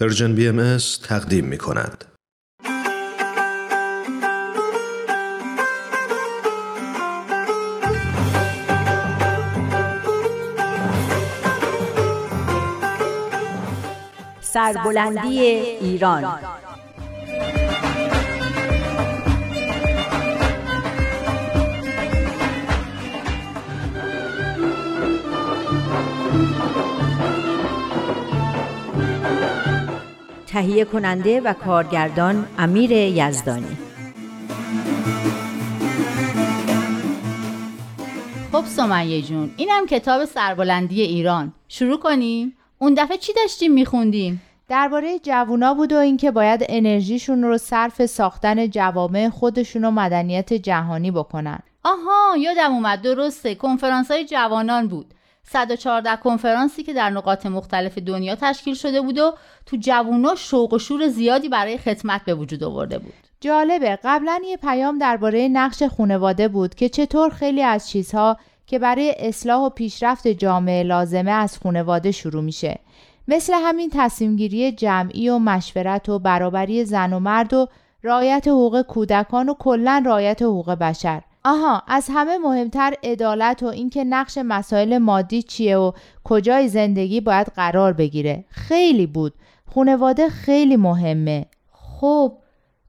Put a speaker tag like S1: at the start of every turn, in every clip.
S1: پرژن بی ام تقدیم می کند.
S2: سربلندی ایران تهیه کننده و کارگردان امیر یزدانی.
S3: خب سمیه جون اینم کتاب سربلندی ایران. شروع کنیم؟ اون دفعه چی داشتیم میخوندیم؟
S4: درباره جوونا بود و اینکه باید انرژیشون رو صرف ساختن جوامع خودشون و مدنیت جهانی بکنن.
S3: آها یادم اومد درسته کنفرانس های جوانان بود. 114 کنفرانسی که در نقاط مختلف دنیا تشکیل شده بود و تو جوونا شوق و شور زیادی برای خدمت به وجود آورده بود.
S4: جالبه قبلا یه پیام درباره نقش خانواده بود که چطور خیلی از چیزها که برای اصلاح و پیشرفت جامعه لازمه از خانواده شروع میشه. مثل همین تصمیمگیری جمعی و مشورت و برابری زن و مرد و رعایت حقوق کودکان و کلا رعایت حقوق بشر. آها از همه مهمتر عدالت و اینکه نقش مسائل مادی چیه و کجای زندگی باید قرار بگیره. خیلی بود. خونواده خیلی مهمه.
S3: خب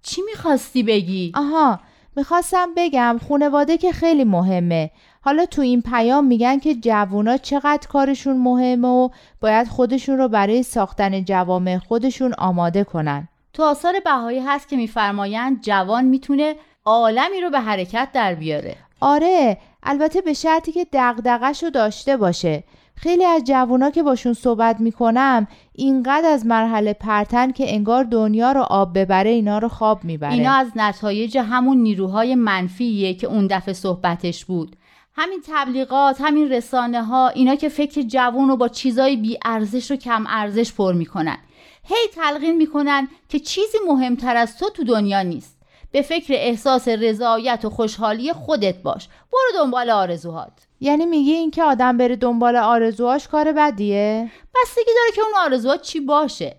S3: چی می‌خواستی بگی؟
S4: آها می‌خواستم بگم خونواده که خیلی مهمه. حالا تو این پیام میگن که جوونا چقدر کارشون مهمه و باید خودشون رو برای ساختن جوامع خودشون آماده کنن.
S3: تو آثار بهایی هست که میفرمایند جوان می‌تونه عالمی رو به حرکت در بیاره.
S4: آره البته به شرطی که دغدغش رو داشته باشه. خیلی از جوونا که باشون صحبت می‌کنم اینقدر از مرحله پرتن که انگار دنیا رو آب ببره اینا رو خواب می‌بره.
S3: اینا از نتایج همون نیروهای منفیه که اون دفعه صحبتش بود. همین تبلیغات همین رسانه ها اینا که فکر جوون رو با چیزای بی ارزش و کم ارزش پر می‌کنن. هی تلقین می‌کنن که چیزی مهمتر از تو تو دنیا نیست. به فکر احساس رضایت و خوشحالی خودت باش. برو دنبال آرزوهات.
S4: یعنی میگی اینکه آدم بره دنبال آرزوهاش کار بدیه؟
S3: بستگی داره که اون آرزوها چی باشه.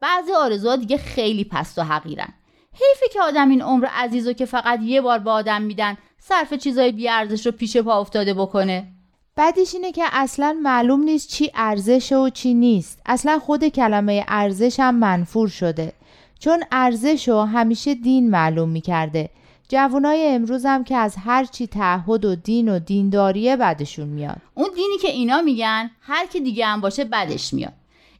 S3: بعضی آرزوها دیگه خیلی پست و حقیرن. حیفه که آدم این عمر عزیز و که فقط یه بار به آدم میدن صرف چیزای بی ارزش رو پیش پا افتاده بکنه.
S4: بعدش اینه که اصلا معلوم نیست چی ارزشه و چی نیست. اصلا خود کلمه ارزش هم منفور شده. چون ارزش رو همیشه دین معلوم می‌کرده. جوانای امروز هم که از هر چی تعهد و دین و دینداریه بدشون میاد.
S3: اون دینی که اینا میگن هر کی دیگه هم باشه بدش میاد.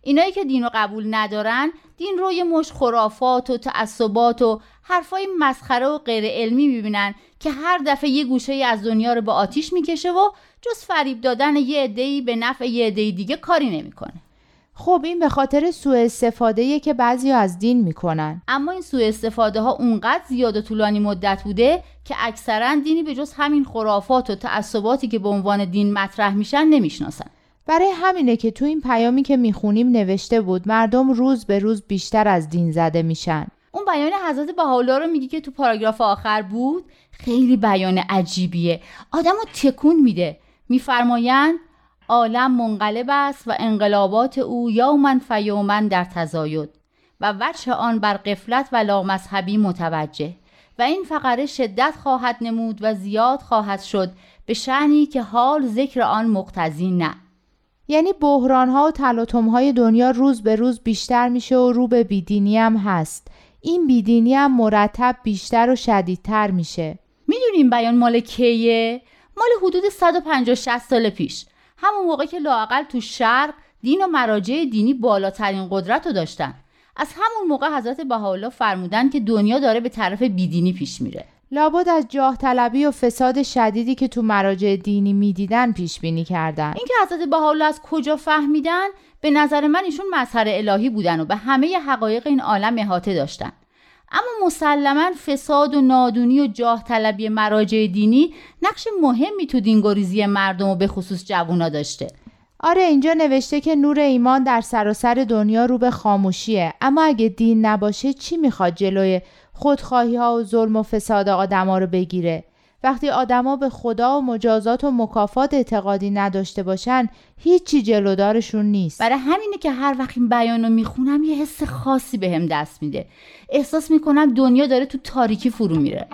S3: اینایی که دین رو قبول ندارن دین رو یه مش خرافات و تعصبات و حرفای مسخره و غیر علمی می‌بینن که هر دفعه یه گوشه از دنیا رو به آتیش می‌کشه و جز فریب دادن یه عده‌ای به نفع یه عده دیگه کاری نمی‌کنه.
S4: خب این به خاطر سوء استفاده که بعضی از دین می‌کنن.
S3: اما این سوء استفاده ها اونقدر زیاد و طولانی مدت بوده که اکثرا دینی به جز همین خرافات و تعصباتی که به عنوان دین مطرح میشن نمی‌شناسن.
S4: برای همینه که تو این پیامی که می‌خونیم نوشته بود مردم روز به روز بیشتر از دین زده میشن.
S3: اون بیان حضرت بهاءالله رو میگی که تو پاراگراف آخر بود؟ خیلی بیان عجیبیه. آدمو تکون میده. میفرمایند عالم منقلب است و انقلابات او یوماً فیوماً در تزاید و وجه آن بر غفلت و لامذهبی متوجه و این فقره شدت خواهد نمود و زیاد خواهد شد به شأنی که حال ذکر آن مقتضی نه.
S4: یعنی بحران ها و تلاطم های دنیا روز به روز بیشتر میشه و رو به بیدینی هم هست. این بیدینی هم مرتب بیشتر و شدیدتر میشه.
S3: می‌دونیم بیان مال کیه؟ مال حدود 150 60 سال پیش. همون موقع که لاقل تو شرق دین و مراجع دینی بالاترین قدرت رو داشتن. از همون موقع حضرت بهاءالله فرمودن که دنیا داره به طرف بیدینی پیش میره.
S4: لابد از جاه طلبی و فساد شدیدی که تو مراجع دینی می‌دیدن پیش بینی کردن.
S3: اینکه حضرت بهاءالله از کجا فهمیدن؟ به نظر من ایشون مظهر الهی بودن و به همه حقایق این عالم احاطه داشتن. اما مسلما فساد و نادونی و جاه طلبی مراجع دینی نقش مهمی تو دینگریزی مردم و به خصوص جوونا داشته.
S4: آره اینجا نوشته که نور ایمان در سراسر دنیا رو به خاموشیه. اما اگه دین نباشه چی می‌خواد جلوی خودخواهی ها و ظلم و فساد آدما رو بگیره؟ وقتی آدما به خدا و مجازات و مکافات اعتقادی نداشته باشن هیچی جلودارشون نیست.
S3: برای همینه که هر وقت این بیان رو می‌خونم یه حس خاصی بهم دست میده. احساس می‌کنم دنیا داره تو تاریکی فرو میره.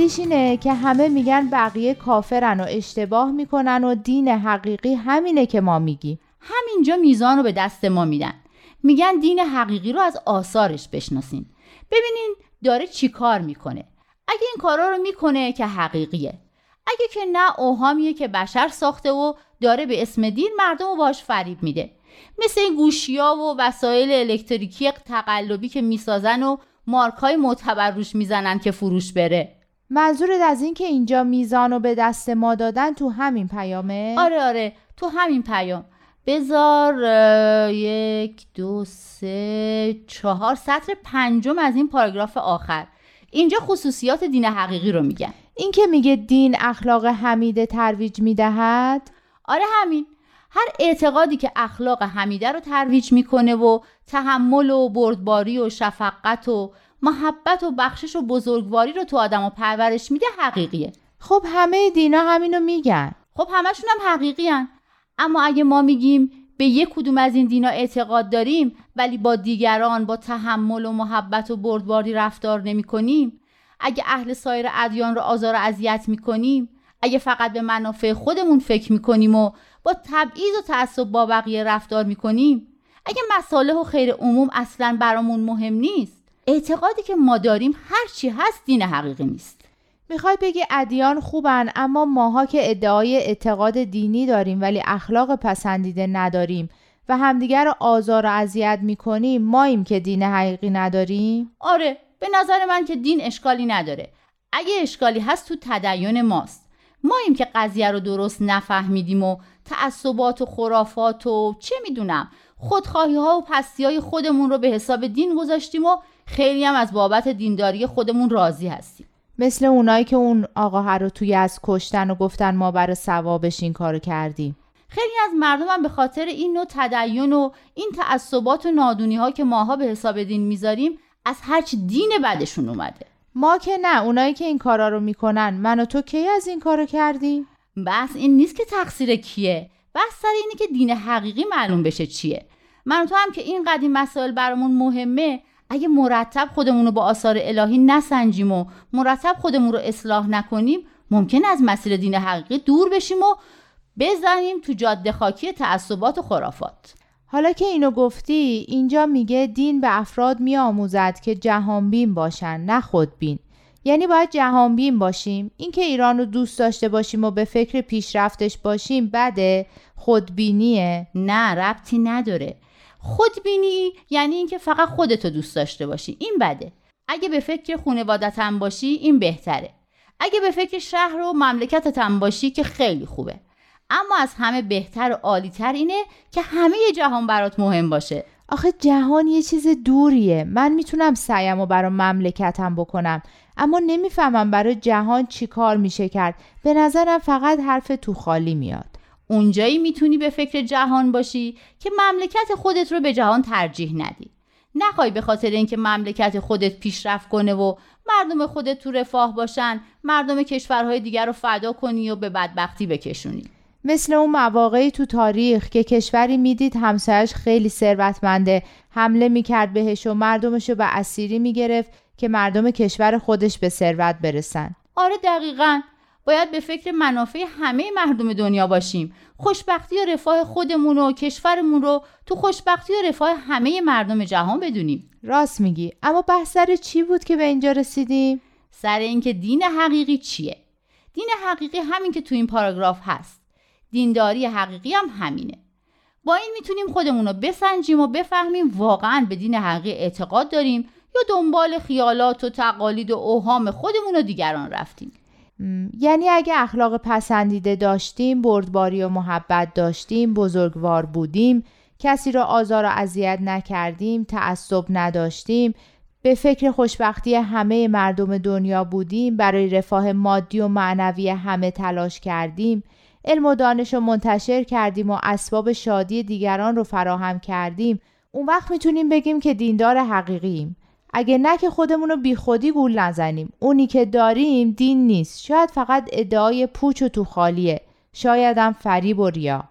S4: بعدیش اینه که همه میگن بقیه کافرن و اشتباه می‌کنن و دین حقیقی همینه که ما میگیم.
S3: همینجا میزان رو به دست ما میدن. میگن دین حقیقی رو از آثارش بشناسین. ببینین داره چی کار می‌کنه. اگه این کارا رو می‌کنه که حقیقیه. اگه که نه اوهامیه که بشر ساخته و داره به اسم دین مردم رو باش فریب میده. مثل این گوشیا و وسایل الکتریکی تقلبی که می‌سازن و مارکای معتبر روش می‌زنن که فروش بره.
S4: منظورت از این که اینجا میزان رو به دست ما دادن تو همین پیامه؟
S3: آره آره تو همین پیام. بذار یک دو سه چهار سطر پنجم از این پاراگراف آخر. اینجا خصوصیات دین حقیقی رو میگن.
S4: این که میگه دین اخلاق حمیده ترویج می‌دهد؟
S3: آره همین. هر اعتقادی که اخلاق حمیده رو ترویج می‌کنه و تحمل و بردباری و شفقت و محبت و بخشش و بزرگواری رو تو آدم و پرورش میده حقیقیه
S4: خب همه دینا همینو میگن
S3: خب همشون هم حقیقی هن. اما اگه ما میگیم به یک کدوم از این دینا اعتقاد داریم ولی با دیگران با تحمل و محبت و بردباری رفتار نمی کنیم اگه اهل سایر ادیان رو آزار و اذیت می کنیم اگه فقط به منافع خودمون فکر می کنیم و با تبعیض و تعصب با بقیه رفتار می کنیم اگه مصالح و خیر عموم اصلا برامون مهم نیست اعتقادی که ما داریم هرچی هست دین حقیقی نیست.
S4: می‌خوای بگی ادیان خوبن اما ماها که ادعای اعتقاد دینی داریم ولی اخلاق پسندیده نداریم و همدیگر رو آزار و اذیت می‌کنیم ماییم که دین حقیقی نداریم؟
S3: آره به نظر من که دین اشکالی نداره. اگه اشکالی هست تو تدین ماست. ماییم که قضیه رو درست نفهمیدیم و تعصبات و خرافات و چه می‌دونم خودخواهی ها و پستی های خودمون رو به حساب دین گذاشتیم و خیلی هم از بابت دینداری خودمون راضی هستیم.
S4: مثل اونایی که اون آقا رو توی از کشتن و گفتن ما برای ثوابش این کارو کردیم.
S3: خیلی از مردم هم به خاطر این نوع تدین و این تعصبات و نادونی ها که ماها به حساب دین می‌ذاریم از هرچ دین بدشون اومده.
S4: ما که نه اونایی که این کارا رو می‌کنن من و تو کی از این کارو کردیم؟
S3: بس این نیست که تقصیر کیه. بس سر اینه که دین حقیقی معلوم بشه چیه. من و تو هم که این قدیم مسائل برامون مهمه اگه مرتب خودمون رو با آثار الهی نسنجیم و مرتب خودمون رو اصلاح نکنیم ممکن از مسیر دین حقیقی دور بشیم و بزنیم تو جاده خاکی تعصبات و خرافات.
S4: حالا که اینو گفتی اینجا میگه دین به افراد میآموزد که جهانبین باشن نه خودبین. یعنی باید جهانبین باشیم. اینکه ایران رو دوست داشته باشیم و به فکر پیشرفتش باشیم بده خودبینیه.
S3: نه ربطی نداره. خودبینی یعنی اینکه فقط خودتو دوست داشته باشی. این بده. اگه به فکر خانوادتم باشی این بهتره. اگه به فکر شهر و مملکتتم باشی که خیلی خوبه. اما از همه بهتر و عالیتر اینه که همه جهان برات مهم باشه.
S4: آخه جهان یه چیز دوریه. من می‌تونم سعیم و برای مملکتم بکنم. اما نمی‌فهمم برای جهان چی کار میشه کرد. به نظرم فقط حرف تو خالی میاد.
S3: اونجایی می‌تونی به فکر جهان باشی که مملکت خودت رو به جهان ترجیح ندی. نخوای به خاطر اینکه مملکت خودت پیشرفت کنه و مردم خودت تو رفاه باشن مردم کشورهای دیگر رو فدا کنی و به بدبختی بکشونی.
S4: مثل اون مواقعی تو تاریخ که کشوری می‌دید همسایش خیلی ثروتمنده حمله می‌کرد بهش و مردمش رو به اسیری می‌گرفت که مردم کشور خودش به ثروت برسن.
S3: آره دقیقا. باید به فکر منافع همه مردم دنیا باشیم. خوشبختی و رفاه خودمون و کشورمون رو تو خوشبختی و رفاه همه مردم جهان بدونیم.
S4: راست میگی. اما بحث سر چی بود که به اینجا رسیدیم؟
S3: سر اینکه دین حقیقی چیه؟ دین حقیقی همین که تو این پاراگراف هست. دینداری حقیقی هم همینه. با این می‌تونیم خودمون رو بسنجیم و بفهمیم واقعا به دین حقیقی اعتقاد داریم یا دنبال خیالات و تقالید و اوهام خودمون و دیگران رفتیم.
S4: یعنی اگه اخلاق پسندیده داشتیم بردباری و محبت داشتیم بزرگوار بودیم کسی را آزار و اذیت نکردیم تعصب نداشتیم به فکر خوشبختی همه مردم دنیا بودیم برای رفاه مادی و معنوی همه تلاش کردیم علم و دانش رو منتشر کردیم و اسباب شادی دیگران رو فراهم کردیم. اون وقت می‌تونیم بگیم که دیندار حقیقیم اگه نه که خودمون رو بی خودی گول نزنیم. اونی که داریم دین نیست. شاید فقط ادعای پوچ و تو خالیه. شایدم فریب و ریا.